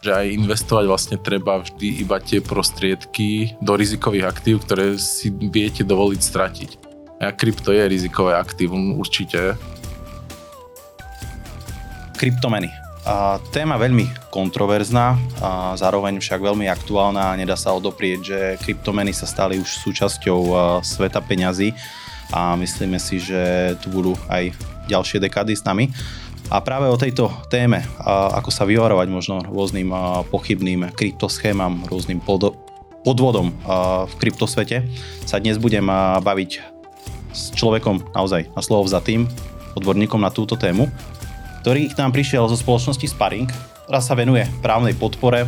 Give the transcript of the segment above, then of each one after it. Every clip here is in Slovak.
že aj investovať vlastne treba vždy iba tie prostriedky do rizikových aktív, ktoré si viete dovoliť stratiť. A krypto je rizikové aktívum určite. Kryptomeny. A téma veľmi kontroverzná, a zároveň však veľmi aktuálna a nedá sa odoprieť, že kryptomeny sa stali už súčasťou sveta peňazí a myslíme si, že tu budú aj ďalšie dekády s nami. A práve o tejto téme, ako sa vyvarovať možno rôznym pochybným kryptoschémam, rôznym podvodom v kryptosvete, sa dnes budem baviť s človekom naozaj na slovo vzatým, odborníkom na túto tému, ktorý k nám prišiel zo spoločnosti Sparring, ktorá sa venuje právnej podpore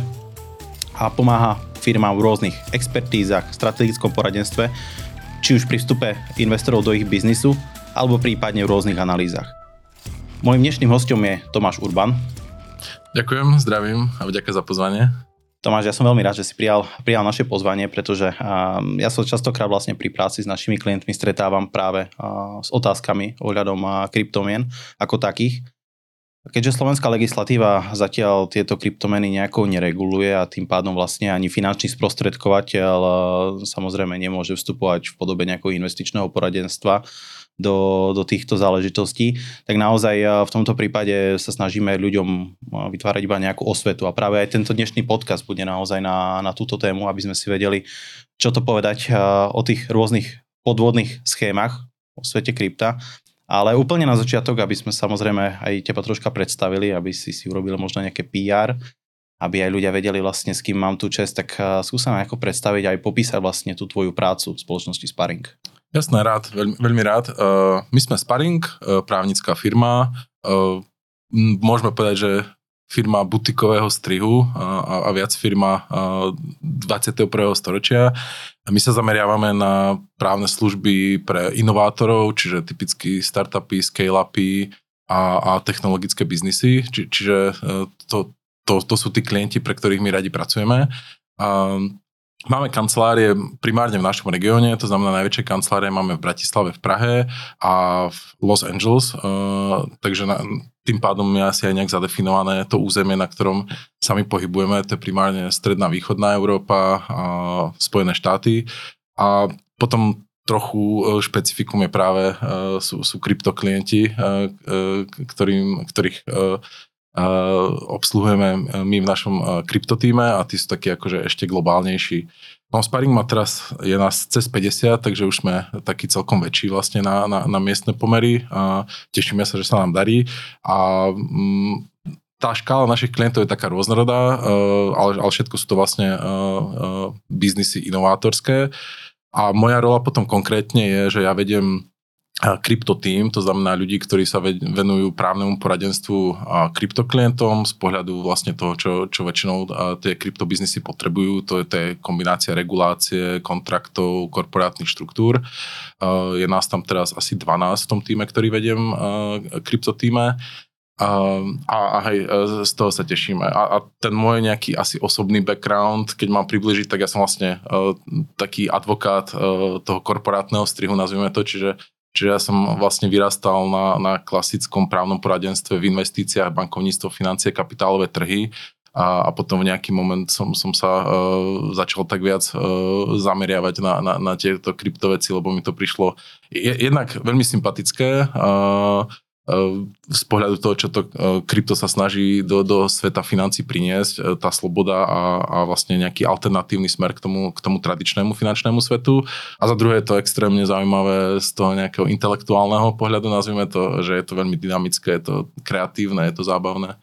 a pomáha firmám v rôznych expertízach, strategickom poradenstve, či už pri vstupe investorov do ich biznisu, alebo prípadne v rôznych analýzach. Mojím dnešným hostom je Tomáš Urban. Ďakujem, zdravím a vďaka za pozvanie. Tomáš, ja som veľmi rád, že si prijal, prijal naše pozvanie, pretože ja sa častokrát vlastne pri práci s našimi klientmi stretávam práve s otázkami ohľadom kryptomien ako takých. Keďže slovenská legislatíva zatiaľ tieto kryptomeny nejako nereguluje a tým pádom vlastne ani finančný sprostredkovateľ samozrejme nemôže vstupovať v podobe nejakého investičného poradenstva do, do týchto záležitostí, tak naozaj eh, v tomto prípade sa snažíme ľuďom eh, vytvárať iba nejakú osvetu a práve aj tento dnešný podcast bude naozaj na, na túto tému, aby sme si vedeli, čo to povedať eh, o tých rôznych podvodných schémach o svete krypta. Ale úplne na začiatok, aby sme samozrejme aj teba troška predstavili, aby si si urobil možno nejaké PR, aby aj ľudia vedeli vlastne, s kým mám tú čest, tak skúsam ako predstaviť aj popísať vlastne tú tvoju prácu v spoločnosti Sparring. Jasné, rád, veľmi, veľmi rád. My sme Sparring, právnická firma. Môžeme povedať, že firma butikového strihu a, a viac firma 21. storočia. My sa zameriavame na právne služby pre inovátorov, čiže typicky startupy, scale-upy a, a technologické biznisy. Či, čiže to, to, to sú tí klienti, pre ktorých my radi pracujeme. Máme kancelárie primárne v našom regióne, to znamená najväčšie kancelárie máme v Bratislave, v Prahe a v Los Angeles, uh, takže na, tým pádom je asi aj nejak zadefinované to územie, na ktorom sa my pohybujeme, to je primárne stredná východná Európa a Spojené štáty. A potom trochu e, špecifikum je práve, uh, sú, sú kryptoklienti, ktorým, ktorých obsluhujeme my v našom kryptotíme a tí sú takí akože ešte globálnejší. No Sparring má teraz, je nás cez 50, takže už sme taký celkom väčší vlastne na, na, na miestne pomery a tešíme sa, že sa nám darí a mm, tá škála našich klientov je taká rôznorodá, ale, ale všetko sú to vlastne biznisy inovátorské a moja rola potom konkrétne je, že ja vediem kryptotým, to znamená ľudí, ktorí sa venujú právnemu poradenstvu kryptoklientom z pohľadu vlastne toho, čo, čo väčšinou tie kryptobiznisy potrebujú. To je, to je kombinácia regulácie, kontraktov, korporátnych štruktúr. Je nás tam teraz asi 12 v tom týme, ktorý vediem kryptotýme. A, a, a hej, z toho sa tešíme. A, a ten môj nejaký asi osobný background, keď mám približiť, tak ja som vlastne uh, taký advokát uh, toho korporátneho strihu, nazvime to, čiže Čiže ja som vlastne vyrastal na, na klasickom právnom poradenstve v investíciách, bankovníctvo, financie, kapitálové trhy a, a potom v nejaký moment som, som sa uh, začal tak viac uh, zameriavať na, na, na tieto kryptoveci, lebo mi to prišlo je, jednak veľmi sympatické. Uh, z pohľadu toho, čo to e, krypto sa snaží do, do sveta financí priniesť, e, tá sloboda a, a vlastne nejaký alternatívny smer k tomu, k tomu tradičnému finančnému svetu. A za druhé je to extrémne zaujímavé z toho nejakého intelektuálneho pohľadu, nazvime to, že je to veľmi dynamické, je to kreatívne, je to zábavné.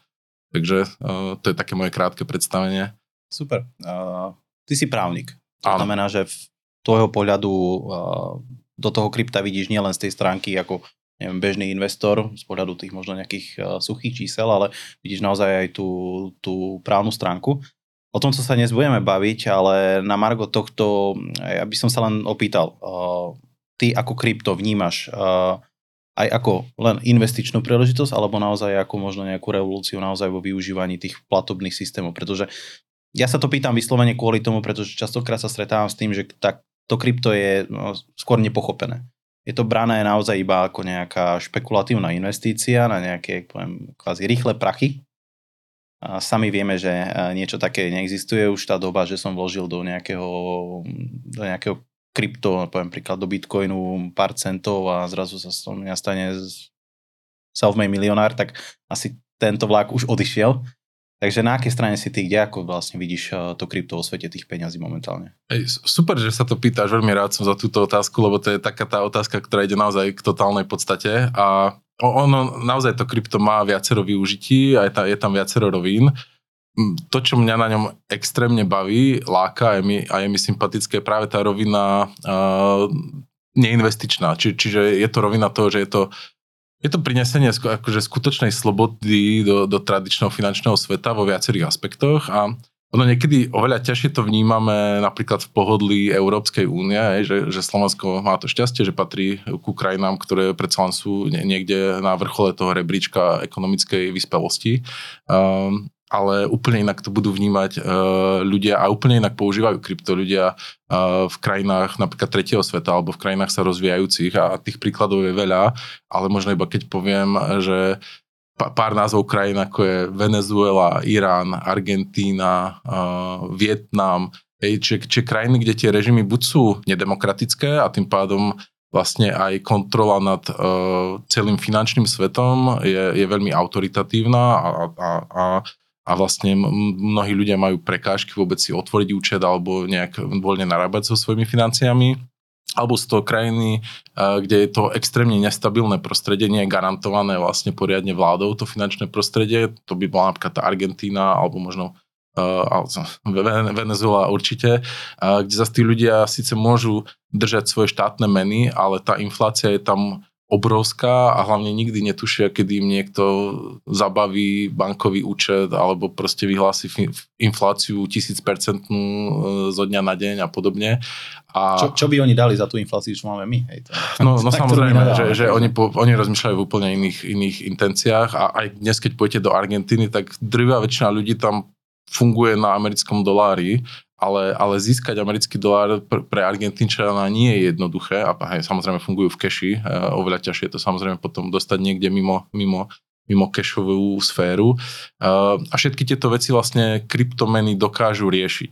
Takže to je také moje krátke predstavenie. Super. Uh, ty si právnik. To Áno. znamená, že v tvojho pohľadu uh, do toho krypta vidíš nielen z tej stránky ako neviem, bežný investor z pohľadu tých možno nejakých uh, suchých čísel, ale vidíš naozaj aj tú, tú právnu stránku. O tom, co sa dnes budeme baviť, ale na Margo tohto, ja by som sa len opýtal, uh, ty ako krypto vnímaš uh, aj ako len investičnú príležitosť, alebo naozaj ako možno nejakú revolúciu naozaj vo využívaní tých platobných systémov, pretože ja sa to pýtam vyslovene kvôli tomu, pretože častokrát sa stretávam s tým, že tak to krypto je no, skôr nepochopené je to brané naozaj iba ako nejaká špekulatívna investícia na nejaké, poviem, kvázi rýchle prachy. Sami vieme, že niečo také neexistuje. Už tá doba, že som vložil do nejakého, do nejakého krypto, poviem príklad do Bitcoinu pár centov a zrazu sa z toho stane self-made milionár, tak asi tento vlak už odišiel. Takže na akej strane si ty, kde ako vlastne vidíš to krypto vo svete tých peňazí momentálne? Super, že sa to pýtaš, veľmi rád som za túto otázku, lebo to je taká tá otázka, ktorá ide naozaj k totálnej podstate a ono, naozaj to krypto má viacero využití a je, tam, je tam viacero rovín. To, čo mňa na ňom extrémne baví, láka a je mi, a je mi sympatické, je práve tá rovina uh, neinvestičná. Či, čiže je to rovina toho, že je to je to prinesenie akože skutočnej slobody do, do tradičného finančného sveta vo viacerých aspektoch a ono niekedy oveľa ťažšie to vnímame napríklad v pohodlí Európskej únie, že, že Slovensko má to šťastie, že patrí ku krajinám, ktoré predsa len sú niekde na vrchole toho rebríčka ekonomickej vyspelosti. Um, ale úplne inak to budú vnímať uh, ľudia a úplne inak používajú krypto ľudia uh, v krajinách napríklad tretieho sveta alebo v krajinách sa rozvíjajúcich a tých príkladov je veľa, ale možno iba keď poviem, že pár názvov krajín ako je Venezuela, Irán, Argentína, uh, Vietnam, hej, či, či krajiny, kde tie režimy buď sú nedemokratické a tým pádom vlastne aj kontrola nad uh, celým finančným svetom je, je veľmi autoritatívna a, a, a, a vlastne mnohí ľudia majú prekážky vôbec si otvoriť účet alebo nejak voľne narábať so svojimi financiami. Alebo z toho krajiny, kde je to extrémne nestabilné prostredie, nie je garantované vlastne poriadne vládou to finančné prostredie, to by bola napríklad tá Argentína, alebo možno Venezuela určite, kde zase tí ľudia síce môžu držať svoje štátne meny, ale tá inflácia je tam obrovská a hlavne nikdy netušia, kedy im niekto zabaví bankový účet alebo proste vyhlási infláciu tisícpercentnú e, zo dňa na deň a podobne. A... Čo, čo by oni dali za tú infláciu, čo máme my? Hej, to, no, no samozrejme, že, že oni, po, oni rozmýšľajú v úplne iných, iných intenciách a aj dnes, keď pôjdete do Argentíny, tak drvá väčšina ľudí tam funguje na americkom dolári ale, ale získať americký dolár pre, Argentínčana nie je jednoduché a hej, samozrejme fungujú v keši, e, oveľa ťažšie je to samozrejme potom dostať niekde mimo, mimo, mimo cashovú sféru. E, a všetky tieto veci vlastne kryptomeny dokážu riešiť.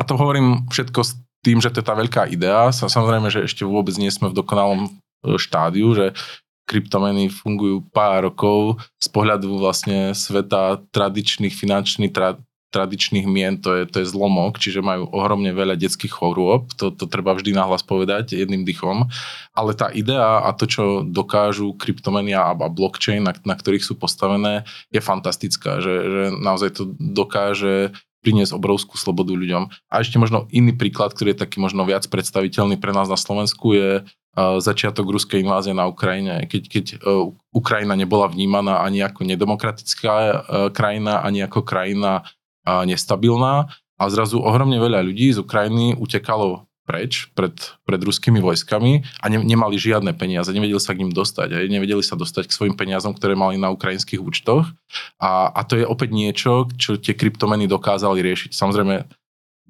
A to hovorím všetko s tým, že to je tá veľká idea. Samozrejme, že ešte vôbec nie sme v dokonalom e, štádiu, že kryptomeny fungujú pár rokov z pohľadu vlastne sveta tradičných finančných, tra, tradičných mien to je, to je zlomok, čiže majú ohromne veľa detských chorôb, to, to treba vždy nahlas povedať jedným dychom, ale tá idea a to, čo dokážu kryptomeny a, blockchain, na, na ktorých sú postavené, je fantastická, že, že naozaj to dokáže priniesť obrovskú slobodu ľuďom. A ešte možno iný príklad, ktorý je taký možno viac predstaviteľný pre nás na Slovensku, je začiatok ruskej invázie na Ukrajine. Keď, keď e, Ukrajina nebola vnímaná ani ako nedemokratická e, krajina, ani ako krajina nestabilná a zrazu ohromne veľa ľudí z Ukrajiny utekalo preč pred, pred ruskými vojskami a ne, nemali žiadne peniaze, nevedeli sa k ním dostať, aj nevedeli sa dostať k svojim peniazom, ktoré mali na ukrajinských účtoch a, a to je opäť niečo, čo tie kryptomeny dokázali riešiť. Samozrejme,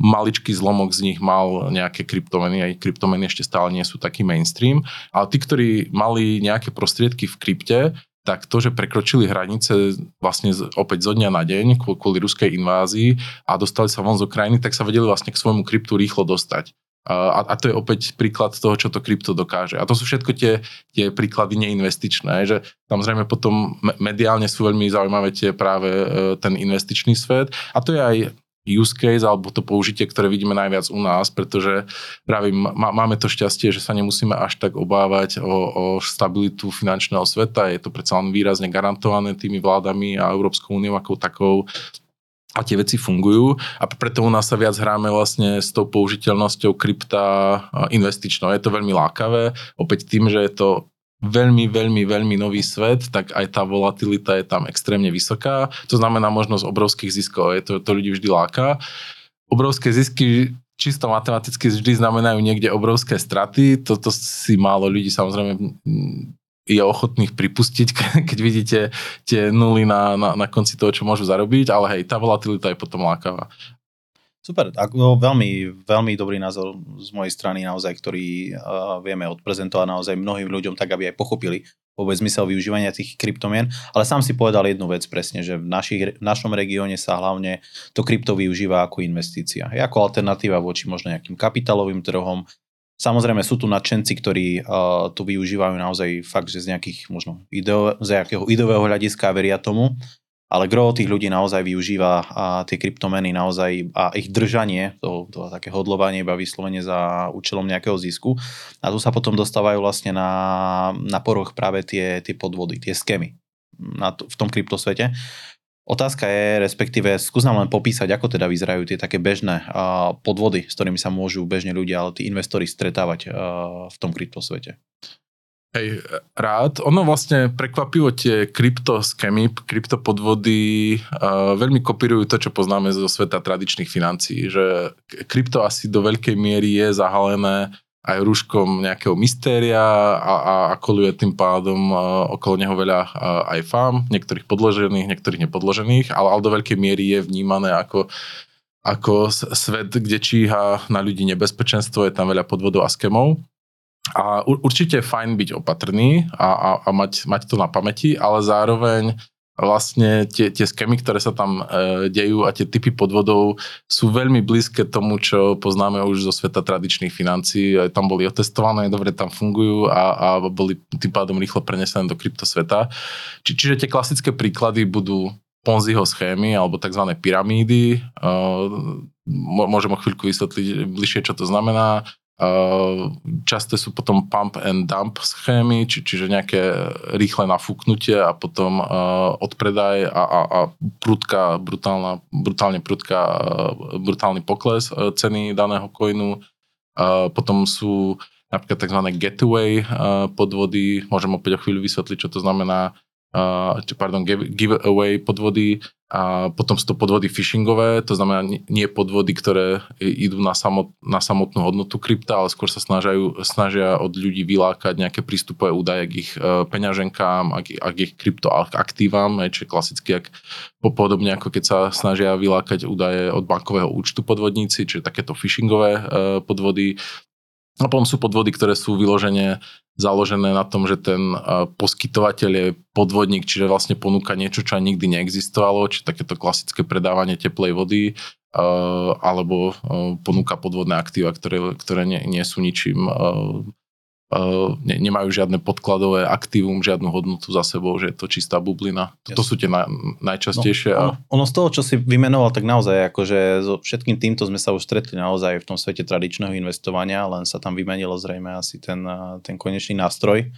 maličký zlomok z nich mal nejaké kryptomeny, aj kryptomeny ešte stále nie sú taký mainstream, ale tí, ktorí mali nejaké prostriedky v krypte, tak to, že prekročili hranice vlastne opäť zo dňa na deň kvôli ruskej invázii a dostali sa von z Ukrajiny, tak sa vedeli vlastne k svojmu kryptu rýchlo dostať. A, a to je opäť príklad toho, čo to krypto dokáže. A to sú všetko tie, tie príklady neinvestičné, že samozrejme potom mediálne sú veľmi zaujímavé tie práve e, ten investičný svet. A to je aj use case alebo to použitie, ktoré vidíme najviac u nás, pretože práve máme to šťastie, že sa nemusíme až tak obávať o, o stabilitu finančného sveta. Je to predsa len výrazne garantované tými vládami a Európskou úniou ako takou a tie veci fungujú a preto u nás sa viac hráme vlastne s tou použiteľnosťou krypta investičnou. Je to veľmi lákavé, opäť tým, že je to veľmi, veľmi, veľmi nový svet, tak aj tá volatilita je tam extrémne vysoká. To znamená možnosť obrovských ziskov. Je to, to ľudí vždy láka. Obrovské zisky čisto matematicky vždy znamenajú niekde obrovské straty. Toto si málo ľudí samozrejme je ochotných pripustiť, keď vidíte tie nuly na, na, na konci toho, čo môžu zarobiť, ale hej, tá volatilita je potom lákavá. Super, ako veľmi, veľmi dobrý názor z mojej strany naozaj, ktorý uh, vieme odprezentovať naozaj mnohým ľuďom tak, aby aj pochopili, vôbec zmysel využívania tých kryptomien, ale sám si povedal jednu vec presne, že v, našich, v našom regióne sa hlavne to krypto využíva ako investícia. Ako alternatíva voči možno nejakým kapitálovým trhom. Samozrejme sú tu nadšenci, ktorí uh, tu využívajú naozaj fakt, že z nejakých možno ideo, z nejakého ideového hľadiska veria tomu, ale gro tých ľudí naozaj využíva a tie kryptomeny naozaj a ich držanie, to, to také hodlovanie iba vyslovene za účelom nejakého zisku. A tu sa potom dostávajú vlastne na, na poroch práve tie, tie podvody, tie skemy na to, v tom kryptosvete. Otázka je, respektíve skús nám len popísať, ako teda vyzerajú tie také bežné podvody, s ktorými sa môžu bežne ľudia, ale tí investori stretávať v tom kryptosvete. Hej, rád. Ono vlastne prekvapivo tie kryptoskemy, kryptopodvody uh, veľmi kopírujú to, čo poznáme zo sveta tradičných financií, že krypto asi do veľkej miery je zahalené aj rúškom nejakého mystéria a, a, a koluje tým pádom uh, okolo neho veľa uh, aj fám, niektorých podložených, niektorých nepodložených, ale, ale do veľkej miery je vnímané ako ako svet, kde číha na ľudí nebezpečenstvo, je tam veľa podvodov a skemov. A určite je fajn byť opatrný a, a, a mať, mať to na pamäti, ale zároveň vlastne tie, tie skemy, ktoré sa tam e, dejú a tie typy podvodov sú veľmi blízke tomu, čo poznáme už zo sveta tradičných financií. Tam boli otestované, dobre tam fungujú a, a boli tým pádom rýchlo prenesené do kryptosveta. Či, čiže tie klasické príklady budú Ponziho schémy alebo tzv. pyramídy. E, môžem o chvíľku vysvetliť bližšie, čo to znamená. Časté sú potom pump and dump schémy, či, čiže nejaké rýchle nafúknutie a potom uh, odpredaj a, a, a prudká, brutálna, brutálne prudká, uh, brutálny pokles ceny daného coinu. Potom sú napríklad tzv. getaway podvody, môžem opäť o chvíľu vysvetliť, čo to znamená, uh, pardon, giveaway podvody, a potom sú to podvody phishingové, to znamená nie podvody, ktoré idú na, samot, na samotnú hodnotu krypta, ale skôr sa snažajú, snažia od ľudí vylákať nejaké prístupové údaje k ich e, peňaženkám, a k, a k ich kryptoaktívam, čo je klasicky ak, podobne ako keď sa snažia vylákať údaje od bankového účtu podvodníci, čiže takéto phishingové e, podvody. A potom sú podvody, ktoré sú vyložené založené na tom, že ten poskytovateľ je podvodník, čiže vlastne ponúka niečo, čo nikdy neexistovalo, či takéto klasické predávanie teplej vody, alebo ponúka podvodné aktíva, ktoré, ktoré nie, nie sú ničím ne, nemajú žiadne podkladové aktívum, žiadnu hodnotu za sebou, že je to čistá bublina. Toto sú tie na, najčastejšie. No, ono, ono z toho, čo si vymenoval, tak naozaj akože so všetkým týmto sme sa už stretli naozaj v tom svete tradičného investovania, len sa tam vymenilo zrejme asi ten, ten konečný nástroj.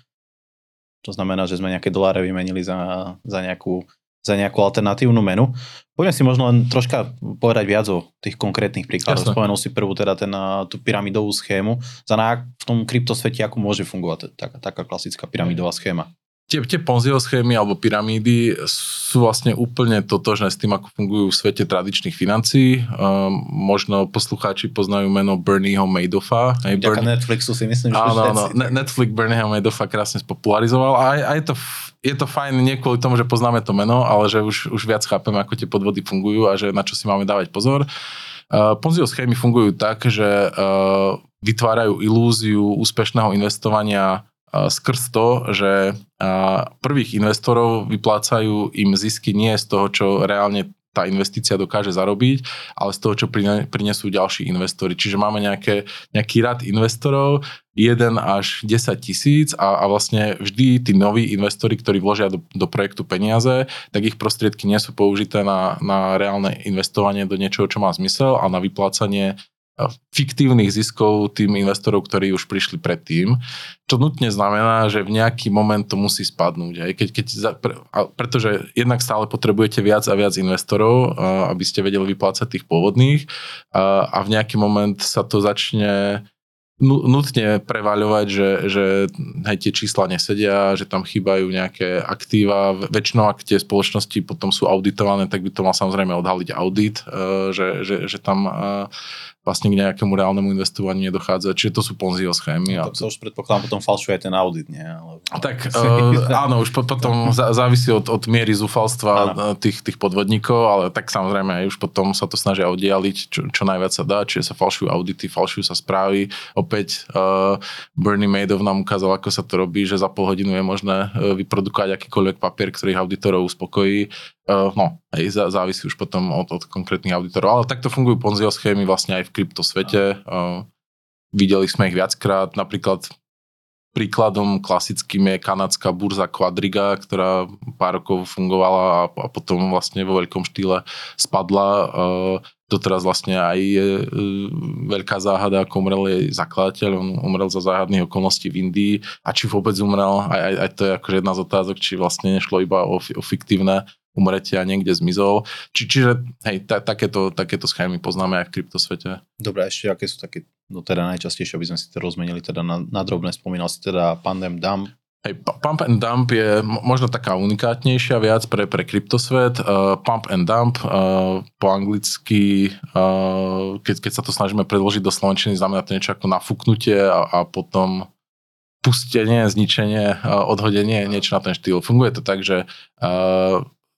To znamená, že sme nejaké doláre vymenili za, za nejakú za nejakú alternatívnu menu. Poďme si možno len troška povedať viac o tých konkrétnych príkladoch. Spomenul si prvú teda ten, tú pyramidovú schému. Za na, v tom kryptosvete, ako môže fungovať taká, taká klasická pyramidová schéma? Tie, tie Ponziho schémy alebo pyramídy sú vlastne úplne totožné s tým, ako fungujú v svete tradičných financií. Um, možno poslucháči poznajú meno Bernieho Madoffa. Hey, Bernie... Netflixu si myslím, že Áno, áno. Netflix Bernieho Madoffa krásne spopularizoval a, a je, to, je to fajn nie kvôli tomu, že poznáme to meno, ale že už, už viac chápeme, ako tie podvody fungujú a že na čo si máme dávať pozor. Uh, Ponziho schémy fungujú tak, že uh, vytvárajú ilúziu úspešného investovania skrz to, že prvých investorov vyplácajú im zisky nie z toho, čo reálne tá investícia dokáže zarobiť, ale z toho, čo prinesú ďalší investori. Čiže máme nejaké, nejaký rad investorov, 1 až 10 tisíc a, a vlastne vždy tí noví investori, ktorí vložia do, do projektu peniaze, tak ich prostriedky nie sú použité na, na reálne investovanie do niečoho, čo má zmysel a na vyplácanie fiktívnych ziskov tým investorov, ktorí už prišli predtým, čo nutne znamená, že v nejaký moment to musí spadnúť. Aj keď, keď, pretože jednak stále potrebujete viac a viac investorov, aby ste vedeli vyplácať tých pôvodných a v nejaký moment sa to začne nutne prevaľovať, že, že hej, tie čísla nesedia, že tam chýbajú nejaké aktíva. Väčšinou, ak tie spoločnosti potom sú auditované, tak by to mal samozrejme odhaliť audit, že, že, že tam vlastne k nejakému reálnemu investovaniu nedochádza. Čiže to sú Ponziho schémy. No, to, to už predpokladám potom falšuje ten audit, nie? Ale... Tak uh, áno, už potom závisí od, od miery zúfalstva áno. tých, tých podvodníkov, ale tak samozrejme aj už potom sa to snažia oddialiť, čo, čo najviac sa dá, čiže sa falšujú audity, falšujú sa správy. Opäť uh, Bernie Madoff nám ukázal, ako sa to robí, že za pol hodinu je možné vyprodukovať akýkoľvek papier, ktorý auditorov uspokojí. Uh, no, hej, závisí už potom od, od konkrétnych auditorov. Ale takto fungujú Ponziho schémy vlastne aj v kryptosvete. Uh, videli sme ich viackrát, napríklad príkladom klasickým je kanadská burza Quadriga, ktorá pár rokov fungovala a, a potom vlastne vo veľkom štýle spadla. Uh, doteraz vlastne aj je uh, veľká záhada, ako umrel jej zakladateľ, on umrel za záhadných okolností v Indii a či vôbec umrel, aj, aj, aj to je akože jedna z otázok, či vlastne nešlo iba o, o fiktívne umretia niekde zmizol. Či, čiže hej, ta, takéto, takéto schémy poznáme aj v kryptosvete. Dobre, ešte aké sú také, no teda najčastejšie, aby sme si to rozmenili teda na, na drobné, spomínal si teda Pandem Dump, Hej, pump and dump je možno taká unikátnejšia viac pre, pre kryptosvet. Uh, pump and dump uh, po anglicky, uh, keď, keď sa to snažíme predložiť do slovenčiny, znamená to niečo ako nafúknutie a, a potom pustenie, zničenie, odhodenie, niečo na ten štýl. Funguje to tak, že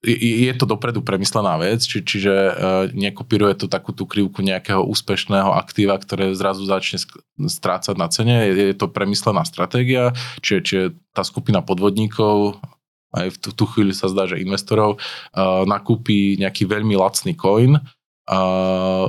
je to dopredu premyslená vec, či, čiže uh, nekopíruje to takú tú krivku nejakého úspešného aktíva, ktoré zrazu začne strácať na cene. Je, to premyslená stratégia, čiže, čiže tá skupina podvodníkov aj v tú, tú chvíľu sa zdá, že investorov uh, nakúpi nejaký veľmi lacný coin uh,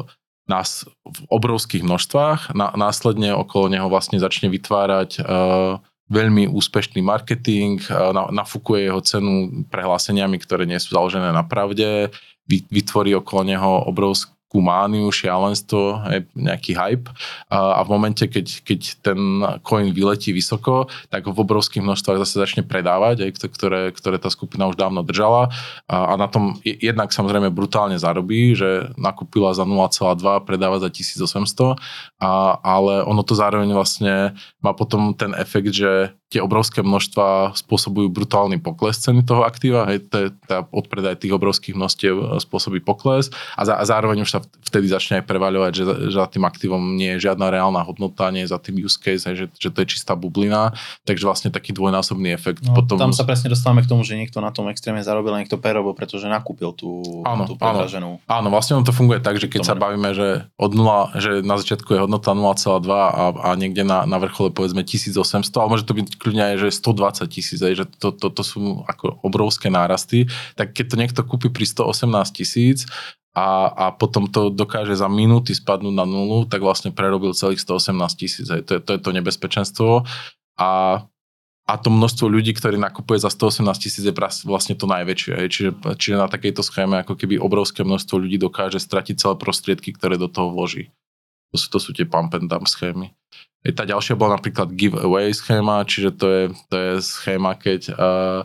nás v obrovských množstvách, na, následne okolo neho vlastne začne vytvárať uh, veľmi úspešný marketing, nafúkuje jeho cenu prehláseniami, ktoré nie sú založené na pravde, vytvorí okolo neho obrovský nejakú mániu, šialenstvo, nejaký hype. A, v momente, keď, keď ten coin vyletí vysoko, tak v obrovských množstvách zase začne predávať, ktoré, ktoré tá skupina už dávno držala. A, a na tom jednak samozrejme brutálne zarobí, že nakúpila za 0,2, predáva za 1800, a, ale ono to zároveň vlastne má potom ten efekt, že tie obrovské množstva spôsobujú brutálny pokles ceny toho aktíva, hej, to je, odpredaj tých obrovských množstiev e, spôsobí pokles a, za, a zároveň už sa vtedy začne aj prevaľovať, že, že za tým aktívom nie je žiadna reálna hodnota, nie je za tým use case, hej, že, že to je čistá bublina, takže vlastne taký dvojnásobný efekt. No, potom... Tam sa presne dostávame k tomu, že niekto na tom extrémne zarobil a niekto prerobil, pretože nakúpil tú, áno, tú áno, áno, vlastne on to funguje tak, že keď sa bavíme, že od 0, že na začiatku je hodnota 0,2 a, a niekde na, na vrchole povedzme 1800, ale môže to byť kľudne aj, že 120 tisíc, že to, to, to sú ako obrovské nárasty, tak keď to niekto kúpi pri 118 tisíc a, a potom to dokáže za minúty spadnúť na nulu, tak vlastne prerobil celých 118 tisíc. To, to je to nebezpečenstvo. A, a to množstvo ľudí, ktorí nakupuje za 118 tisíc je vlastne to najväčšie. Čiže, čiže na takejto schéme ako keby obrovské množstvo ľudí dokáže stratiť celé prostriedky, ktoré do toho vloží. To sú, to sú tie pump and dump schémy. Tá ďalšia bola napríklad giveaway schéma, čiže to je, to je schéma, keď uh,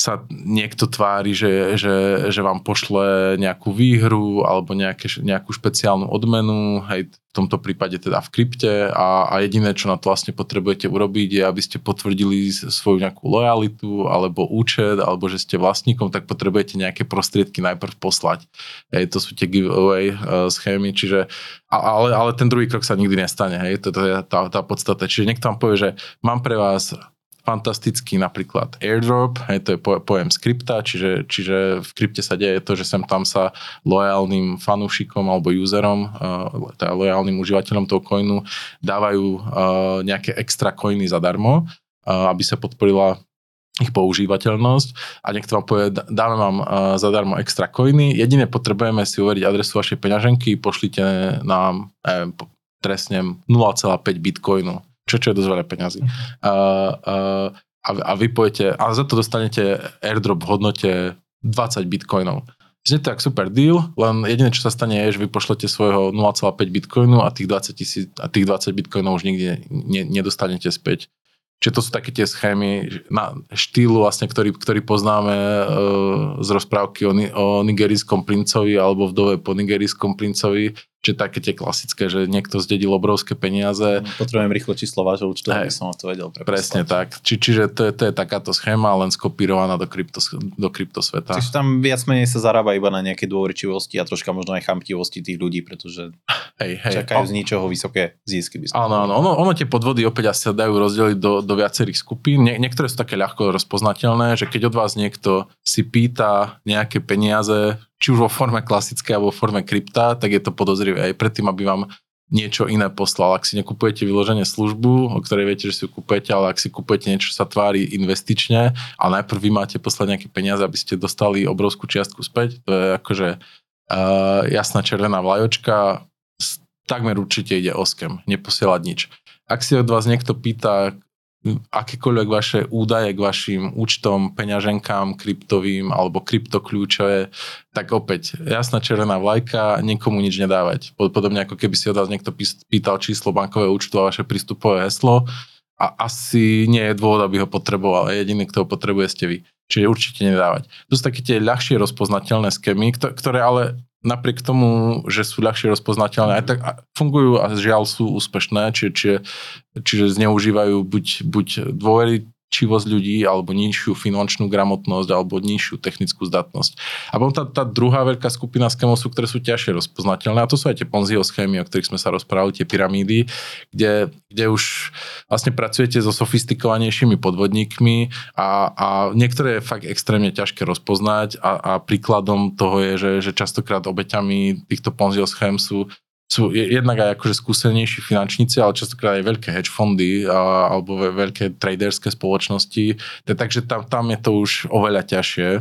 sa niekto tvári, že, že, že vám pošle nejakú výhru alebo nejaké, nejakú špeciálnu odmenu, hej, v tomto prípade teda v krypte a, a jediné, čo na to vlastne potrebujete urobiť je, aby ste potvrdili svoju nejakú lojalitu alebo účet, alebo že ste vlastníkom, tak potrebujete nejaké prostriedky najprv poslať. Hej, to sú tie giveaway uh, schémy, čiže ale, ale ten druhý krok sa nikdy nestane, hej, to, to je tá, tá podstata. Čiže niekto vám povie, že mám pre vás fantastický napríklad airdrop, hej, to je pojem skripta, čiže, čiže v krypte sa deje to, že sem tam sa lojálnym fanúšikom alebo userom, uh, teda lojálnym užívateľom toho coinu dávajú uh, nejaké extra coiny zadarmo, uh, aby sa podporila ich používateľnosť. A niekto vám povie, dáme vám uh, zadarmo extra coiny, jediné potrebujeme si uveriť adresu vašej peňaženky, pošlite nám, eh, trestnem 0,5 bitcoinu čo, čo je dosť veľa peňazí. A, a, a vy pojete, a za to dostanete airdrop v hodnote 20 bitcoinov. Znie to tak super deal, len jediné, čo sa stane, je, že vy pošlete svojho 0,5 bitcoinu a tých 20, tisíc, a tých 20 bitcoinov už nikdy ne, nedostanete späť. Čiže to sú také tie schémy na štýlu, vlastne, ktorý, ktorý poznáme e, z rozprávky o, o nigerijskom princovi alebo vdove po nigerijskom princovi, Čiže také tie klasické, že niekto zdedil obrovské peniaze. No, potrebujem rýchlo číslo vášho účtu, aby som to vedel preposlať. Presne tak. Či, čiže to je, to je takáto schéma, len skopírovaná do, krypto, do kryptosveta. Čiže tam viac menej sa zarába iba na nejaké dôverčivosti a troška možno aj chamtivosti tých ľudí, pretože... hej, hej. čakajú z ničoho vysoké zisky. Áno, áno, ono, ono tie podvody opäť asi sa dajú rozdeliť do, do viacerých skupín. Nie, niektoré sú také ľahko rozpoznateľné, že keď od vás niekto si pýta nejaké peniaze, či už vo forme klasické alebo vo forme krypta, tak je to podozrivé aj predtým, aby vám niečo iné poslal. Ak si nekupujete vyloženie službu, o ktorej viete, že si ju kupujete, ale ak si kupujete niečo, čo sa tvári investične a najprv vy máte poslať nejaké peniaze, aby ste dostali obrovskú čiastku späť, to je akože uh, jasná červená vlajočka, takmer určite ide o skem, neposielať nič. Ak si od vás niekto pýta, akékoľvek vaše údaje k vašim účtom, peňaženkám, kryptovým alebo kryptokľúčové, tak opäť jasná červená vlajka, niekomu nič nedávať. Podobne ako keby si od vás niekto pýtal číslo bankového účtu a vaše prístupové heslo a asi nie je dôvod, aby ho potreboval. Jediný, kto ho potrebuje, ste vy. Čiže určite nedávať. To sú také tie ľahšie rozpoznateľné skémy, ktoré ale napriek tomu, že sú ľahšie rozpoznateľné, aj tak fungujú a žiaľ sú úspešné, čiže, čiže, čiže zneužívajú buď, buď dôvery čivosť ľudí, alebo nižšiu finančnú gramotnosť, alebo nižšiu technickú zdatnosť. A potom tá, tá druhá veľká skupina schémov sú, ktoré sú ťažšie rozpoznateľné, a to sú aj tie Ponziho schémy, o ktorých sme sa rozprávali, tie pyramídy, kde, kde už vlastne pracujete so sofistikovanejšími podvodníkmi a, a niektoré je fakt extrémne ťažké rozpoznať a, a príkladom toho je, že, že častokrát obeťami týchto Ponziho schém sú sú jednak aj akože skúsenejší finančníci, ale častokrát aj veľké hedge fondy a, alebo veľké traderské spoločnosti. Takže tam, tam je to už oveľa ťažšie.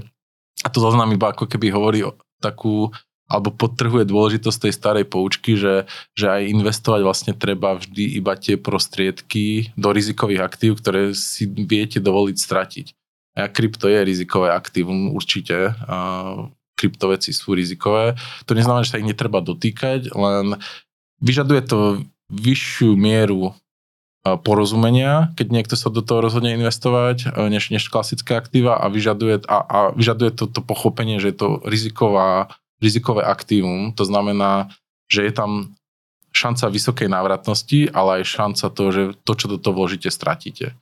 A to zase nám iba ako keby hovorí takú alebo podtrhuje dôležitosť tej starej poučky, že, že aj investovať vlastne treba vždy iba tie prostriedky do rizikových aktív, ktoré si viete dovoliť stratiť. A krypto je rizikové aktívum určite kryptoveci sú rizikové. To neznamená, že sa ich netreba dotýkať, len vyžaduje to vyššiu mieru porozumenia, keď niekto sa do toho rozhodne investovať, než, než klasické aktíva a vyžaduje, a, a vyžaduje to, to pochopenie, že je to riziková, rizikové aktívum. To znamená, že je tam šanca vysokej návratnosti, ale aj šanca to, že to, čo do toho vložíte, stratíte.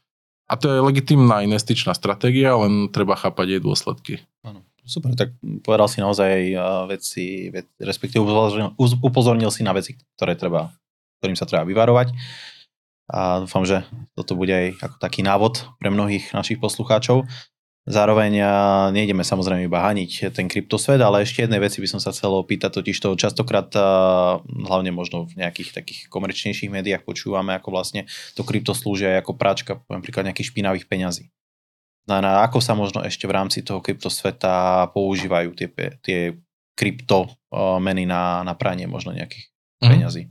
A to je legitimná investičná stratégia, len treba chápať jej dôsledky. Super, tak povedal si naozaj veci, veci respektíve upozornil, si na veci, ktoré treba, ktorým sa treba vyvarovať. A dúfam, že toto bude aj ako taký návod pre mnohých našich poslucháčov. Zároveň nejdeme samozrejme iba haniť ten kryptosvet, ale ešte jednej veci by som sa chcel opýtať, totiž to častokrát, hlavne možno v nejakých takých komerčnejších médiách počúvame, ako vlastne to krypto slúži ako práčka, napríklad nejakých špinavých peňazí na ako sa možno ešte v rámci toho kryptosveta používajú tie, tie kryptomeny na, na pranie možno nejakých mm. peňazí.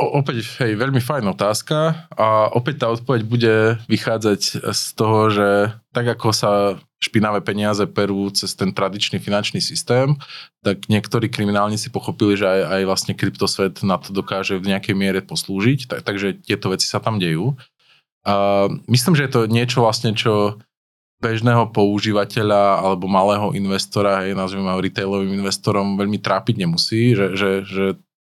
O, opäť, hej, veľmi fajn otázka a opäť tá odpoveď bude vychádzať z toho, že tak ako sa špinavé peniaze perú cez ten tradičný finančný systém, tak niektorí kriminálnici pochopili, že aj, aj vlastne kryptosvet na to dokáže v nejakej miere poslúžiť, tak, takže tieto veci sa tam dejú. A myslím, že je to niečo vlastne, čo bežného používateľa alebo malého investora, hej, nazvime ho retailovým investorom, veľmi trápiť nemusí, že, že, že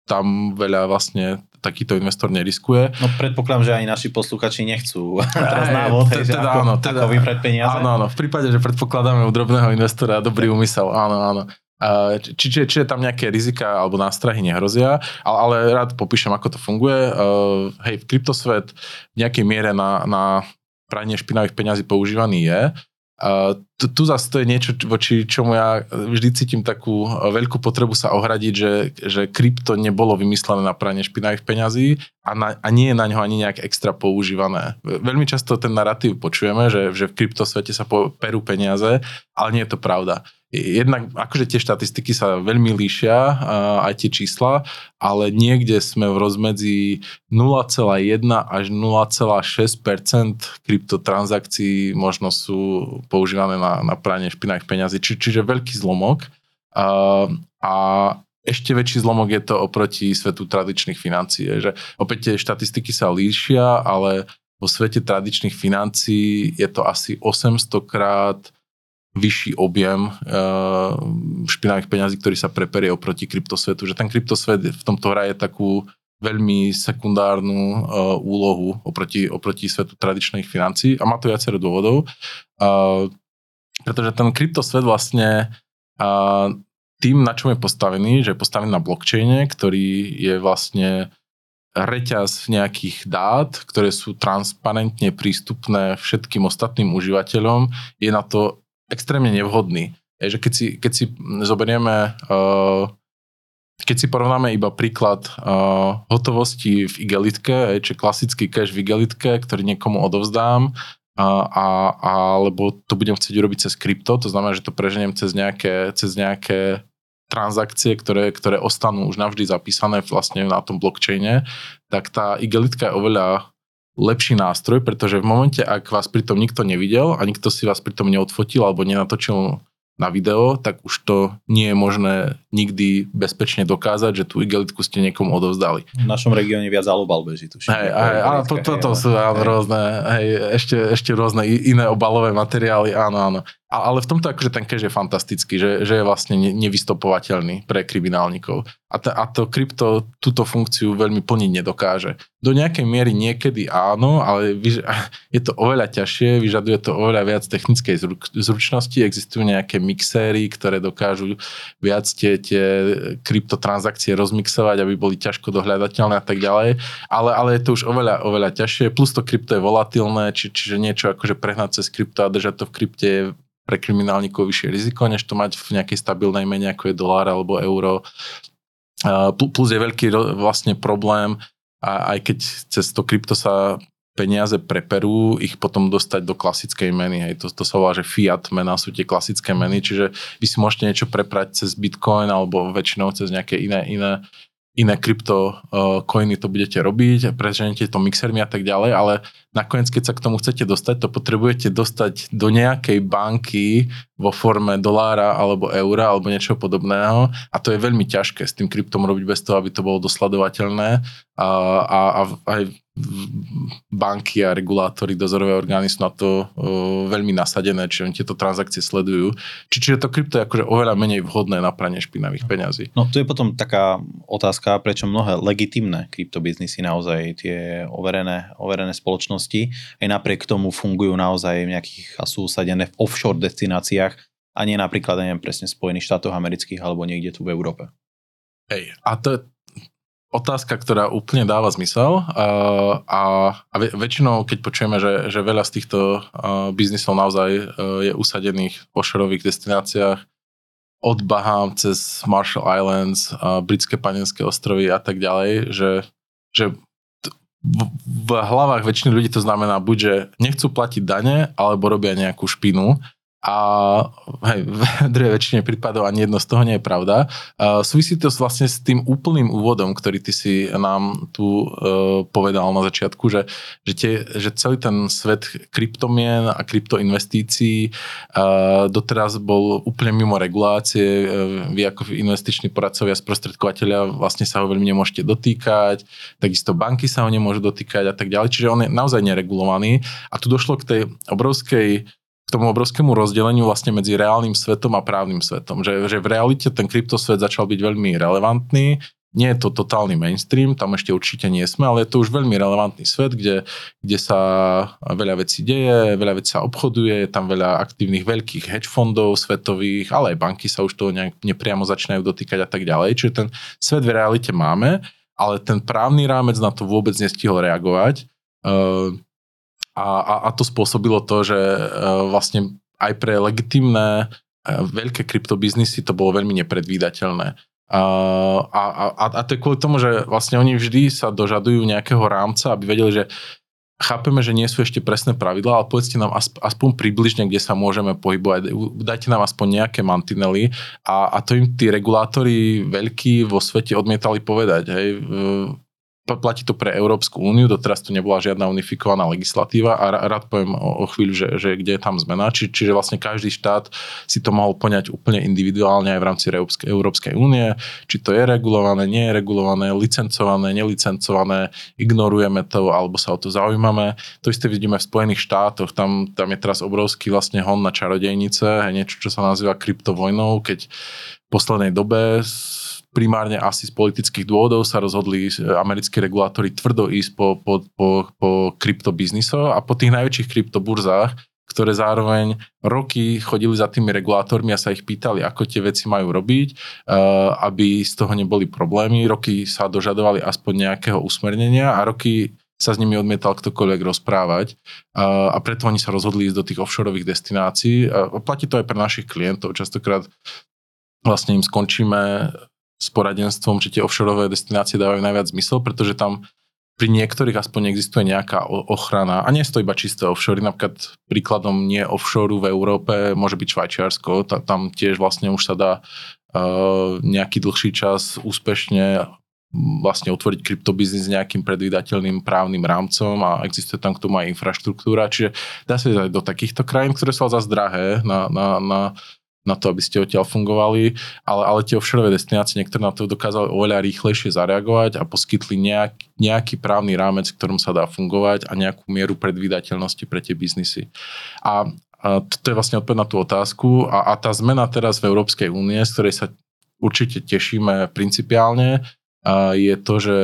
tam veľa vlastne takýto investor neriskuje. No predpokladám, že aj naši posluchači nechcú teraz návod, hej, teda, ako, áno, teda, ako vybrať peniaze. Áno, áno, v prípade, že predpokladáme u drobného investora dobrý úmysel, áno, áno. Čiže, či tam nejaké rizika alebo nástrahy nehrozia, ale, ale rád popíšem, ako to funguje. Hej, v kryptosvet v nejakej miere na, na pranie špinavých peňazí používaný je. Uh, tu, zase to je niečo, voči čomu ja vždy cítim takú veľkú potrebu sa ohradiť, že, že krypto nebolo vymyslené na pranie špinavých peňazí a, na, a nie je na ňo ani nejak extra používané. Veľmi často ten narratív počujeme, že, že v kryptosvete sa perú peniaze, ale nie je to pravda jednak akože tie štatistiky sa veľmi líšia, aj tie čísla, ale niekde sme v rozmedzi 0,1 až 0,6% kryptotransakcií možno sú používané na, na pranie špinavých peňazí, či, čiže veľký zlomok. A, a ešte väčší zlomok je to oproti svetu tradičných financií. Že opäť tie štatistiky sa líšia, ale vo svete tradičných financií je to asi 800 krát vyšší objem uh, špinavých peňazí, ktorý sa preperie oproti kryptosvetu. Že ten kryptosvet v tomto hraje takú veľmi sekundárnu uh, úlohu oproti, oproti svetu tradičných financií a má to viacero dôvodov. Uh, pretože ten kryptosvet vlastne uh, tým, na čom je postavený, že je postavený na blockchaine, ktorý je vlastne reťaz nejakých dát, ktoré sú transparentne prístupné všetkým ostatným užívateľom, je na to extrémne nevhodný. Je, že keď si, keď si zoberieme, uh, keď si porovnáme iba príklad uh, hotovosti v igelitke, či klasický cash v igelitke, ktorý niekomu odovzdám, a, a, alebo to budem chcieť urobiť cez krypto, to znamená, že to preženiem cez nejaké, cez nejaké transakcie, ktoré, ktoré ostanú už navždy zapísané vlastne na tom blockchaine, tak tá igelitka je oveľa lepší nástroj, pretože v momente, ak vás pritom nikto nevidel a nikto si vás pritom neodfotil alebo nenatočil na video, tak už to nie je možné nikdy bezpečne dokázať, že tú igelitku ste niekomu odovzdali. V našom regióne viac alobal beží, tuším. Hej, hej, áno, to, to, to sú áno, rôzne, hej, ešte, ešte rôzne iné obalové materiály, áno, áno. Ale v tomto akože ten cash je fantastický, že, že je vlastne nevystopovateľný pre kriminálnikov. A, ta, a to krypto túto funkciu veľmi plniť nedokáže. Do nejakej miery niekedy áno, ale vyž, je to oveľa ťažšie, vyžaduje to oveľa viac technickej zručnosti, existujú nejaké mixéry, ktoré dokážu viac tie, tie kryptotransakcie rozmixovať, aby boli ťažko dohľadateľné a tak ďalej. Ale, ale je to už oveľa, oveľa ťažšie, plus to krypto je volatilné, či, čiže niečo akože prehnať cez krypto a držať to v krypte je pre kriminálnikov vyššie riziko, než to mať v nejakej stabilnej mene, ako je dolár alebo euro. Plus je veľký vlastne problém, a aj keď cez to krypto sa peniaze preperú, ich potom dostať do klasickej meny. Hej. To, to sa volá, že fiat mena sú tie klasické meny, čiže vy si môžete niečo preprať cez Bitcoin alebo väčšinou cez nejaké iné, iné iné krypto uh, coiny to budete robiť, preženete to mixermi a tak ďalej, ale nakoniec, keď sa k tomu chcete dostať, to potrebujete dostať do nejakej banky vo forme dolára alebo eura alebo niečo podobného. A to je veľmi ťažké s tým kryptom robiť bez toho, aby to bolo dosledovateľné. A, a, a aj banky a regulátory, dozorové orgány sú na to uh, veľmi nasadené, čiže oni tieto transakcie sledujú. Či, čiže to krypto je akože oveľa menej vhodné na pranie špinavých peňazí. No tu je potom taká otázka, prečo mnohé legitimné kryptobiznisy, naozaj tie overené, overené spoločnosti, aj napriek tomu fungujú naozaj v nejakých a sú usadené v offshore destináciách a nie napríklad, neviem, presne v Spojených štátoch amerických alebo niekde tu v Európe. Hej, a to, otázka, ktorá úplne dáva zmysel a, a, a väčšinou, keď počujeme, že, že veľa z týchto biznisov naozaj uh, je usadených v offshoreových destináciách, od Bahám cez Marshall Islands, britské panenské ostrovy a tak ďalej, že, že v, v hlavách väčšiny ľudí to znamená buď, že nechcú platiť dane, alebo robia nejakú špinu a hej, v druhej väčšine prípadov ani jedno z toho nie je pravda. Uh, súvisí to vlastne s tým úplným úvodom, ktorý ty si nám tu uh, povedal na začiatku, že, že, tie, že celý ten svet kryptomien a kryptoinvestícií uh, doteraz bol úplne mimo regulácie. Uh, vy ako investiční poradcovia, sprostredkovateľia vlastne sa ho veľmi nemôžete dotýkať, takisto banky sa ho nemôžu dotýkať a tak ďalej, čiže on je naozaj neregulovaný. A tu došlo k tej obrovskej k tomu obrovskému rozdeleniu vlastne medzi reálnym svetom a právnym svetom. Že, že v realite ten kryptosvet začal byť veľmi relevantný, nie je to totálny mainstream, tam ešte určite nie sme, ale je to už veľmi relevantný svet, kde, kde sa veľa vecí deje, veľa vecí sa obchoduje, je tam veľa aktívnych veľkých hedge fondov svetových, ale aj banky sa už toho nejak nepriamo začínajú dotýkať a tak ďalej. Čiže ten svet v realite máme, ale ten právny rámec na to vôbec nestihol reagovať. Uh, a, a, a to spôsobilo to, že e, vlastne aj pre legitimné e, veľké kryptobiznisy to bolo veľmi nepredvídateľné. A, a, a, a to je kvôli tomu, že vlastne oni vždy sa dožadujú nejakého rámca, aby vedeli, že chápeme, že nie sú ešte presné pravidlá, ale povedzte nám aspoň približne, kde sa môžeme pohybovať. Dajte nám aspoň nejaké mantinely a, a to im tí regulátori veľkí vo svete odmietali povedať. Hej platí to pre Európsku úniu, doteraz tu nebola žiadna unifikovaná legislatíva a rád poviem o, chvíľu, že, že kde je tam zmena. Či, čiže vlastne každý štát si to mohol poňať úplne individuálne aj v rámci Európskej únie, či to je regulované, nie je regulované, licencované, nelicencované, ignorujeme to alebo sa o to zaujímame. To isté vidíme v Spojených štátoch, tam, tam je teraz obrovský vlastne hon na čarodejnice, niečo, čo sa nazýva kryptovojnou, keď v poslednej dobe primárne asi z politických dôvodov sa rozhodli americkí regulátori tvrdo ísť po, po, po, po kryptobiznisoch a po tých najväčších kryptoburzách, ktoré zároveň roky chodili za tými regulátormi a sa ich pýtali, ako tie veci majú robiť, uh, aby z toho neboli problémy. Roky sa dožadovali aspoň nejakého usmernenia a roky sa s nimi odmietal ktokoľvek rozprávať a, a preto oni sa rozhodli ísť do tých offshoreových destinácií. A platí to aj pre našich klientov. Častokrát vlastne im skončíme s poradenstvom, či tie offshoreové destinácie dávajú najviac zmysel, pretože tam pri niektorých aspoň existuje nejaká ochrana. A nie je to iba čisté offshore. Napríklad príkladom nie offshore v Európe môže byť Švajčiarsko. Tam tiež vlastne už sa dá uh, nejaký dlhší čas úspešne vlastne otvoriť kryptobiznis s nejakým predvydateľným právnym rámcom a existuje tam k tomu aj infraštruktúra. Čiže dá sa ísť aj do takýchto krajín, ktoré sú zase drahé na, na, na, na to, aby ste odtiaľ fungovali, ale, ale tie offshore destinácie niektoré na to dokázali oveľa rýchlejšie zareagovať a poskytli nejak, nejaký právny rámec, v ktorom sa dá fungovať a nejakú mieru predvydateľnosti pre tie biznisy. A, a to je vlastne odpoveď na tú otázku a, a tá zmena teraz v Európskej únie, z ktorej sa určite tešíme principiálne, je to, že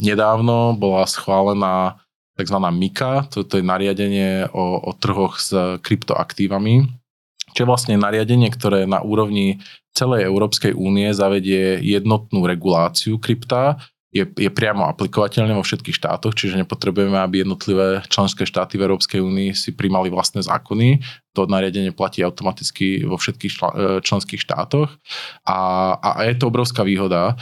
nedávno bola schválená tzv. MIKA, to je nariadenie o, o trhoch s kryptoaktívami, čo je vlastne nariadenie, ktoré na úrovni celej Európskej únie zavedie jednotnú reguláciu krypta, je, je priamo aplikovateľné vo všetkých štátoch, čiže nepotrebujeme, aby jednotlivé členské štáty v Európskej únii si primali vlastné zákony. To nariadenie platí automaticky vo všetkých e, členských štátoch a, a je to obrovská výhoda,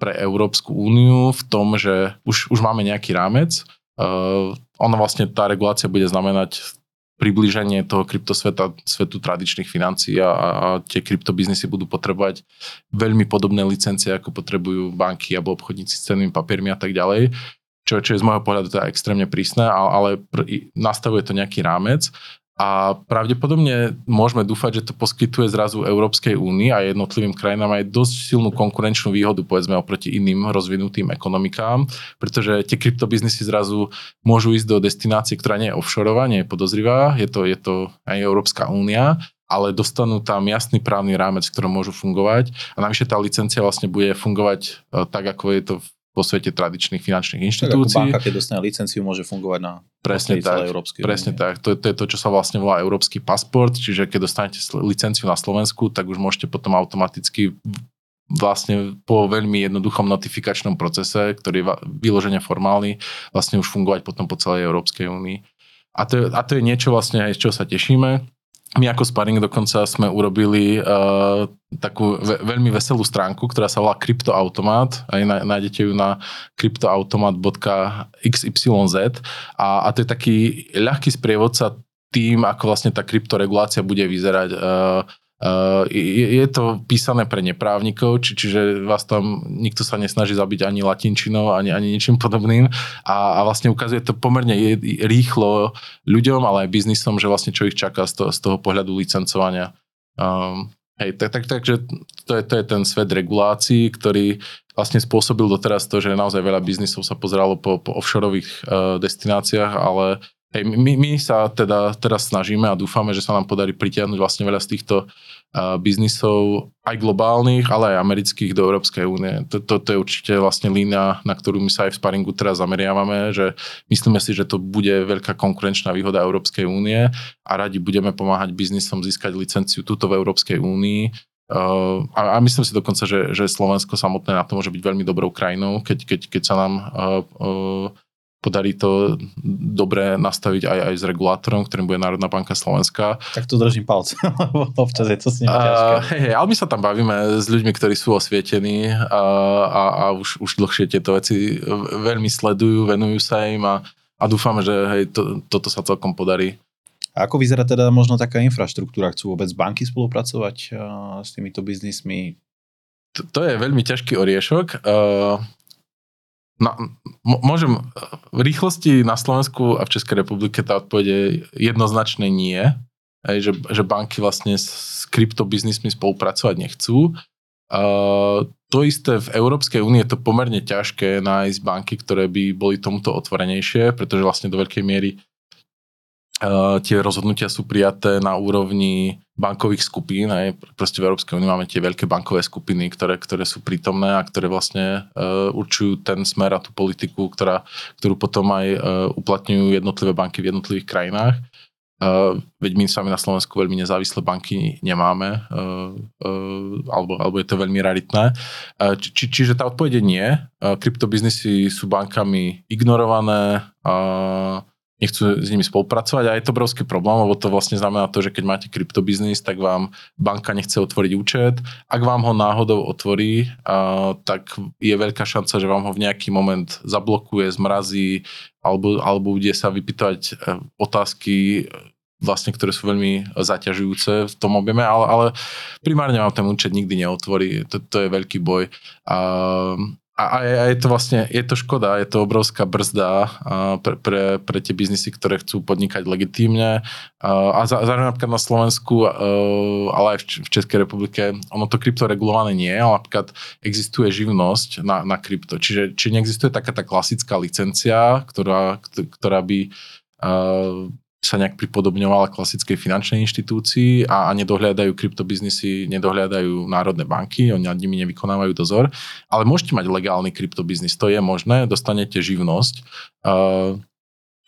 pre Európsku úniu v tom, že už, už máme nejaký rámec. Uh, ono vlastne tá regulácia bude znamenať priblíženie toho kryptosveta svetu tradičných financií a, a tie kryptobiznisy budú potrebovať veľmi podobné licencie, ako potrebujú banky alebo obchodníci s cennými papiermi a tak ďalej. Čo, čo je z môjho pohľadu teda extrémne prísne, ale, ale pr- nastavuje to nejaký rámec a pravdepodobne môžeme dúfať, že to poskytuje zrazu Európskej únii a jednotlivým krajinám aj dosť silnú konkurenčnú výhodu, povedzme, oproti iným rozvinutým ekonomikám, pretože tie kryptobiznisy zrazu môžu ísť do destinácie, ktorá nie je offshoreová, nie je podozrivá, je to, je to aj Európska únia, ale dostanú tam jasný právny rámec, v ktorom môžu fungovať. A navyše tá licencia vlastne bude fungovať e, tak, ako je to vo svete tradičných finančných inštitúcií. Tak banka, keď dostane licenciu, môže fungovať na presne tak, Európskej Presne tak. To, to je to, čo sa vlastne volá Európsky pasport, čiže keď dostanete licenciu na Slovensku, tak už môžete potom automaticky vlastne po veľmi jednoduchom notifikačnom procese, ktorý je vyložene formálny, vlastne už fungovať potom po celej Európskej únii. A to, je, a to je niečo vlastne aj z čoho sa tešíme my ako Sparring dokonca sme urobili uh, takú ve- veľmi veselú stránku, ktorá sa volá Kryptoautomat. Aj nájdete ju na kryptoautomat.xyz a, a to je taký ľahký sprievodca tým, ako vlastne tá kryptoregulácia bude vyzerať. Uh, Uh, je, je to písané pre neprávnikov, či, čiže vás tam nikto sa nesnaží zabiť ani latinčinou, ani, ani ničím podobným a, a vlastne ukazuje to pomerne rýchlo ľuďom, ale aj biznisom, že vlastne čo ich čaká z toho, z toho pohľadu licencovania. Um, hej, tak, tak, takže to je, to je ten svet regulácií, ktorý vlastne spôsobil doteraz to, že naozaj veľa biznisov sa pozeralo po, po offshoreových uh, destináciách, ale Hej, my, my sa teda teraz snažíme a dúfame, že sa nám podarí pritiahnuť vlastne veľa z týchto biznisov, aj globálnych, ale aj amerických do Európskej únie. Toto to je určite vlastne línia, na ktorú my sa aj v sparingu teraz zameriavame, že myslíme si, že to bude veľká konkurenčná výhoda Európskej únie a radi budeme pomáhať biznisom získať licenciu túto v Európskej únii. A, a myslím si dokonca, že, že Slovensko samotné na to môže byť veľmi dobrou krajinou, keď, keď, keď sa nám uh, uh, podarí to dobre nastaviť aj, aj s regulátorom, ktorým bude Národná banka Slovenska. Tak to držím palce, lebo občas je to s nimi ťažké. Uh, hej, hej, ale my sa tam bavíme s ľuďmi, ktorí sú osvietení a, a, a už, už dlhšie tieto veci veľmi sledujú, venujú sa im a, a dúfame, že hej, to, toto sa celkom podarí. A ako vyzerá teda možno taká infraštruktúra? Chcú vôbec banky spolupracovať uh, s týmito biznismi? To, to je veľmi ťažký oriešok. Uh, No, môžem, v rýchlosti na Slovensku a v Českej republike tá odpoveď je jednoznačne nie. Aj, že, že banky vlastne s kryptobiznismi spolupracovať nechcú. Uh, to isté v Európskej únie je to pomerne ťažké nájsť banky, ktoré by boli tomuto otvorenejšie, pretože vlastne do veľkej miery tie rozhodnutia sú prijaté na úrovni bankových skupín. Aj proste v Európskej únii máme tie veľké bankové skupiny, ktoré, ktoré sú prítomné a ktoré vlastne uh, určujú ten smer a tú politiku, ktorá, ktorú potom aj uh, uplatňujú jednotlivé banky v jednotlivých krajinách. Uh, veď my sami na Slovensku veľmi nezávislé banky nemáme, uh, uh, alebo, alebo je to veľmi raritné. Uh, či, čiže tá odpoveď je nie. Uh, kryptobiznisy sú bankami ignorované, uh, nechcú s nimi spolupracovať a je to obrovský problém, lebo to vlastne znamená to, že keď máte kryptobiznis, tak vám banka nechce otvoriť účet. Ak vám ho náhodou otvorí, a, tak je veľká šanca, že vám ho v nejaký moment zablokuje, zmrazí alebo, alebo bude sa vypýtať e, otázky vlastne, ktoré sú veľmi zaťažujúce v tom objeme, ale, ale primárne vám ten účet nikdy neotvorí. To, to je veľký boj. A, a, a je to vlastne, je to škoda, je to obrovská brzda pre, pre, pre tie biznisy, ktoré chcú podnikať legitímne. A zároveň napríklad na Slovensku, ale aj v Českej republike, ono to krypto regulované nie ale napríklad existuje živnosť na, na krypto. Čiže či neexistuje taká tá klasická licencia, ktorá, ktorá by sa nejak pripodobňovala klasickej finančnej inštitúcii a, a nedohľadajú kryptobiznisy, nedohľadajú národné banky, oni nad nimi nevykonávajú dozor, ale môžete mať legálny kryptobiznis, to je možné, dostanete živnosť, uh,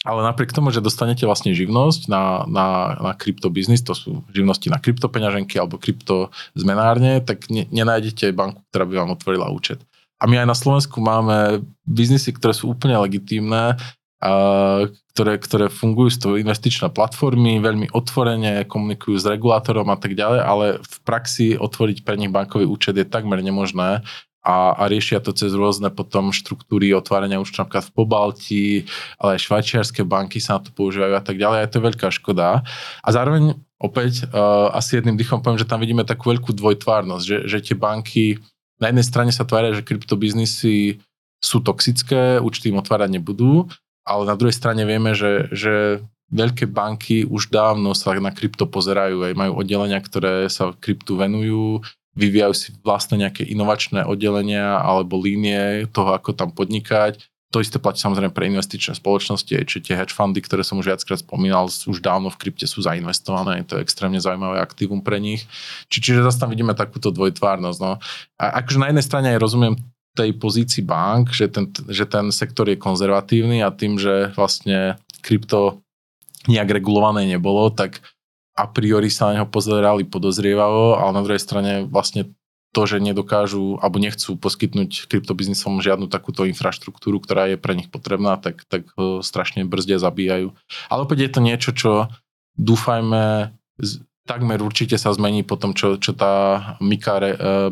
ale napriek tomu, že dostanete vlastne živnosť na, na, na kryptobiznis, to sú živnosti na kryptopeňaženky alebo kryptozmenárne, tak ne, nenájdete banku, ktorá by vám otvorila účet. A my aj na Slovensku máme biznisy, ktoré sú úplne legitímne, ktoré, ktoré fungujú z toho investičné platformy, veľmi otvorene komunikujú s regulátorom a tak ďalej, ale v praxi otvoriť pre nich bankový účet je takmer nemožné a, a riešia to cez rôzne potom štruktúry otvárania účtu napríklad v Pobalti, ale aj švajčiarske banky sa na to používajú a tak ďalej a je to veľká škoda. A zároveň opäť uh, asi jedným dýchom poviem, že tam vidíme takú veľkú dvojtvárnosť, že, že tie banky na jednej strane sa tvária, že kryptobiznisy sú toxické, účty im otvárať nebudú, ale na druhej strane vieme, že, že veľké banky už dávno sa na krypto pozerajú, aj majú oddelenia, ktoré sa kryptu venujú, vyvíjajú si vlastne nejaké inovačné oddelenia alebo línie toho, ako tam podnikať. To isté platí samozrejme pre investičné spoločnosti, či tie hedge fundy, ktoré som už viackrát spomínal, už dávno v krypte sú zainvestované, je to extrémne zaujímavé aktívum pre nich. Či, čiže zase tam vidíme takúto dvojtvárnosť. No. A akože na jednej strane aj rozumiem tej pozícii bank, že ten, že ten sektor je konzervatívny a tým, že vlastne krypto nejak regulované nebolo, tak a priori sa na neho pozerali podozrievavo, ale na druhej strane vlastne to, že nedokážu alebo nechcú poskytnúť kryptobiznisom žiadnu takúto infraštruktúru, ktorá je pre nich potrebná, tak, tak strašne brzde zabíjajú. Ale opäť je to niečo, čo dúfajme takmer určite sa zmení po tom, čo, čo tá MIKA, uh,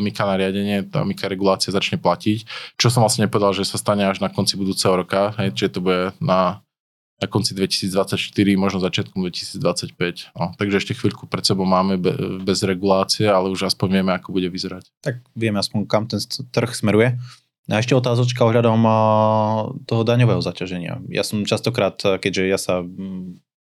MIKA nariadenie, tá MIKA regulácia začne platiť, čo som vlastne nepovedal, že sa stane až na konci budúceho roka, hej, čiže to bude na, na konci 2024, možno začiatkom 2025. No, takže ešte chvíľku pred sebou máme be, bez regulácie, ale už aspoň vieme, ako bude vyzerať. Tak vieme aspoň, kam ten trh smeruje. A ešte otázočka ohľadom toho daňového zaťaženia. Ja som častokrát, keďže ja sa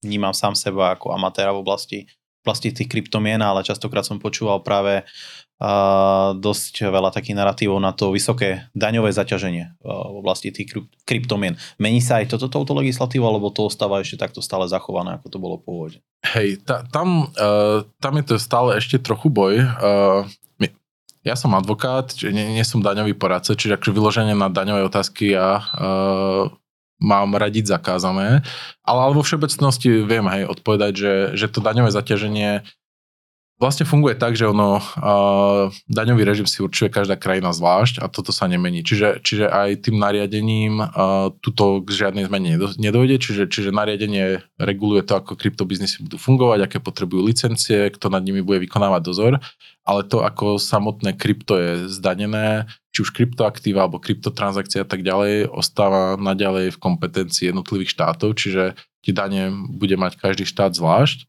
vnímam sám seba ako amatéra v oblasti oblasti tých kryptomien, ale častokrát som počúval práve uh, dosť veľa takých narratívov na to vysoké daňové zaťaženie v oblasti tých kryptomien. Mení sa aj toto touto legislatívou, alebo to ostáva ešte takto stále zachované, ako to bolo pôvodne? Hej, ta, tam, uh, tam je to stále ešte trochu boj. Uh, ja som advokát, čiže nie, nie som daňový poradca, čiže akože vyloženie na daňové otázky ja uh, mám radiť zakázané, ale, ale vo všeobecnosti viem hej, odpovedať, že, že to daňové zaťaženie vlastne funguje tak, že ono, uh, daňový režim si určuje každá krajina zvlášť a toto sa nemení. Čiže, čiže aj tým nariadením uh, tuto k žiadnej zmene nedojde, čiže, čiže nariadenie reguluje to, ako kryptobiznisy budú fungovať, aké potrebujú licencie, kto nad nimi bude vykonávať dozor, ale to, ako samotné krypto je zdanené, či už kryptoaktíva alebo kryptotransakcie a tak ďalej, ostáva naďalej v kompetencii jednotlivých štátov, čiže tie dane bude mať každý štát zvlášť.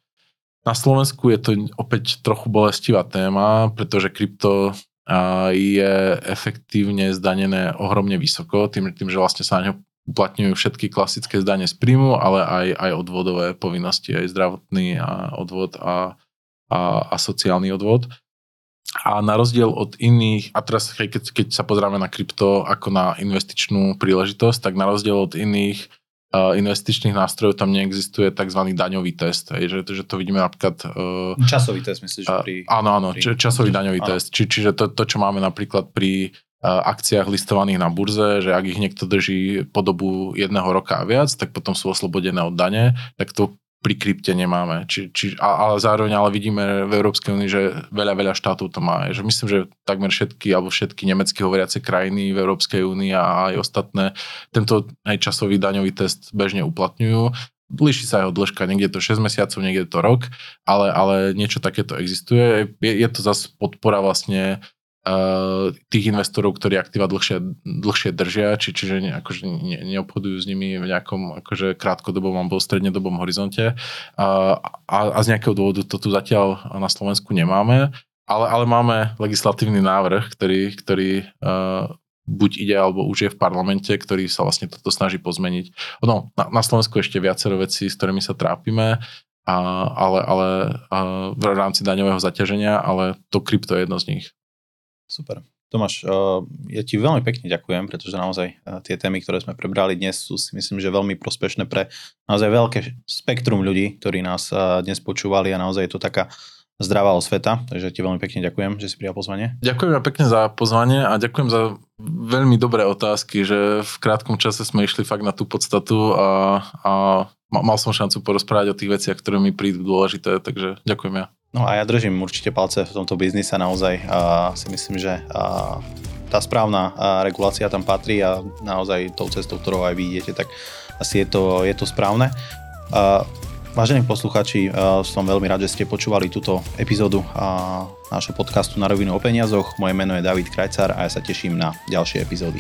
Na Slovensku je to opäť trochu bolestivá téma, pretože krypto je efektívne zdanené ohromne vysoko, tým, tým že vlastne sa na ňo uplatňujú všetky klasické zdanie z príjmu, ale aj, aj odvodové povinnosti, aj zdravotný a odvod a, a, a sociálny odvod. A na rozdiel od iných, a teraz keď, keď sa pozrieme na krypto ako na investičnú príležitosť, tak na rozdiel od iných investičných nástrojov tam neexistuje tzv. daňový test. Hej, že, že to vidíme napríklad... Časový test, myslíš? Pri, áno, áno, pri, časový daňový áno. test. Či, čiže to, to, čo máme napríklad pri akciách listovaných na burze, že ak ich niekto drží po dobu jedného roka a viac, tak potom sú oslobodené od dane, tak to pri krypte nemáme. Či, či, ale zároveň ale vidíme v Európskej únii, že veľa, veľa štátov to má. Že myslím, že takmer všetky alebo všetky nemecky hovoriace krajiny v Európskej únii a aj ostatné tento aj časový daňový test bežne uplatňujú. Líši sa jeho dĺžka, niekde je to 6 mesiacov, niekde je to rok, ale, ale niečo takéto existuje. Je, je to zase podpora vlastne tých investorov, ktorí aktíva dlhšie, dlhšie držia, či, čiže ne, akože ne, neobchodujú s nimi v nejakom akože krátkodobom alebo strednedobom horizonte. Uh, a, a z nejakého dôvodu to tu zatiaľ na Slovensku nemáme, ale, ale máme legislatívny návrh, ktorý, ktorý uh, buď ide, alebo už je v parlamente, ktorý sa vlastne toto snaží pozmeniť. No, na, na Slovensku ešte viacero vecí, s ktorými sa trápime, a, ale, ale a v rámci daňového zaťaženia, ale to krypto je jedno z nich. Super. Tomáš, eh, ja ti veľmi pekne ďakujem, pretože naozaj eh, tie témy, ktoré sme prebrali dnes, sú si myslím, že veľmi prospešné pre naozaj veľké spektrum ľudí, ktorí nás eh, dnes počúvali a naozaj je to taká zdravá osveta, takže ti veľmi pekne ďakujem, že si prijal pozvanie. Ďakujem pekne za pozvanie a ďakujem za veľmi dobré otázky, že v krátkom čase sme išli fakt na tú podstatu a, a mal som šancu porozprávať o tých veciach, ktoré mi prídu dôležité, takže ďakujem ja. No a ja držím určite palce v tomto biznise naozaj a si myslím, že a tá správna regulácia tam patrí a naozaj tou cestou, ktorou aj vy tak asi je to, je to správne. A, vážení posluchači, som veľmi rád, že ste počúvali túto epizódu nášho podcastu Na rovinu o peniazoch. Moje meno je David Krajcar a ja sa teším na ďalšie epizódy.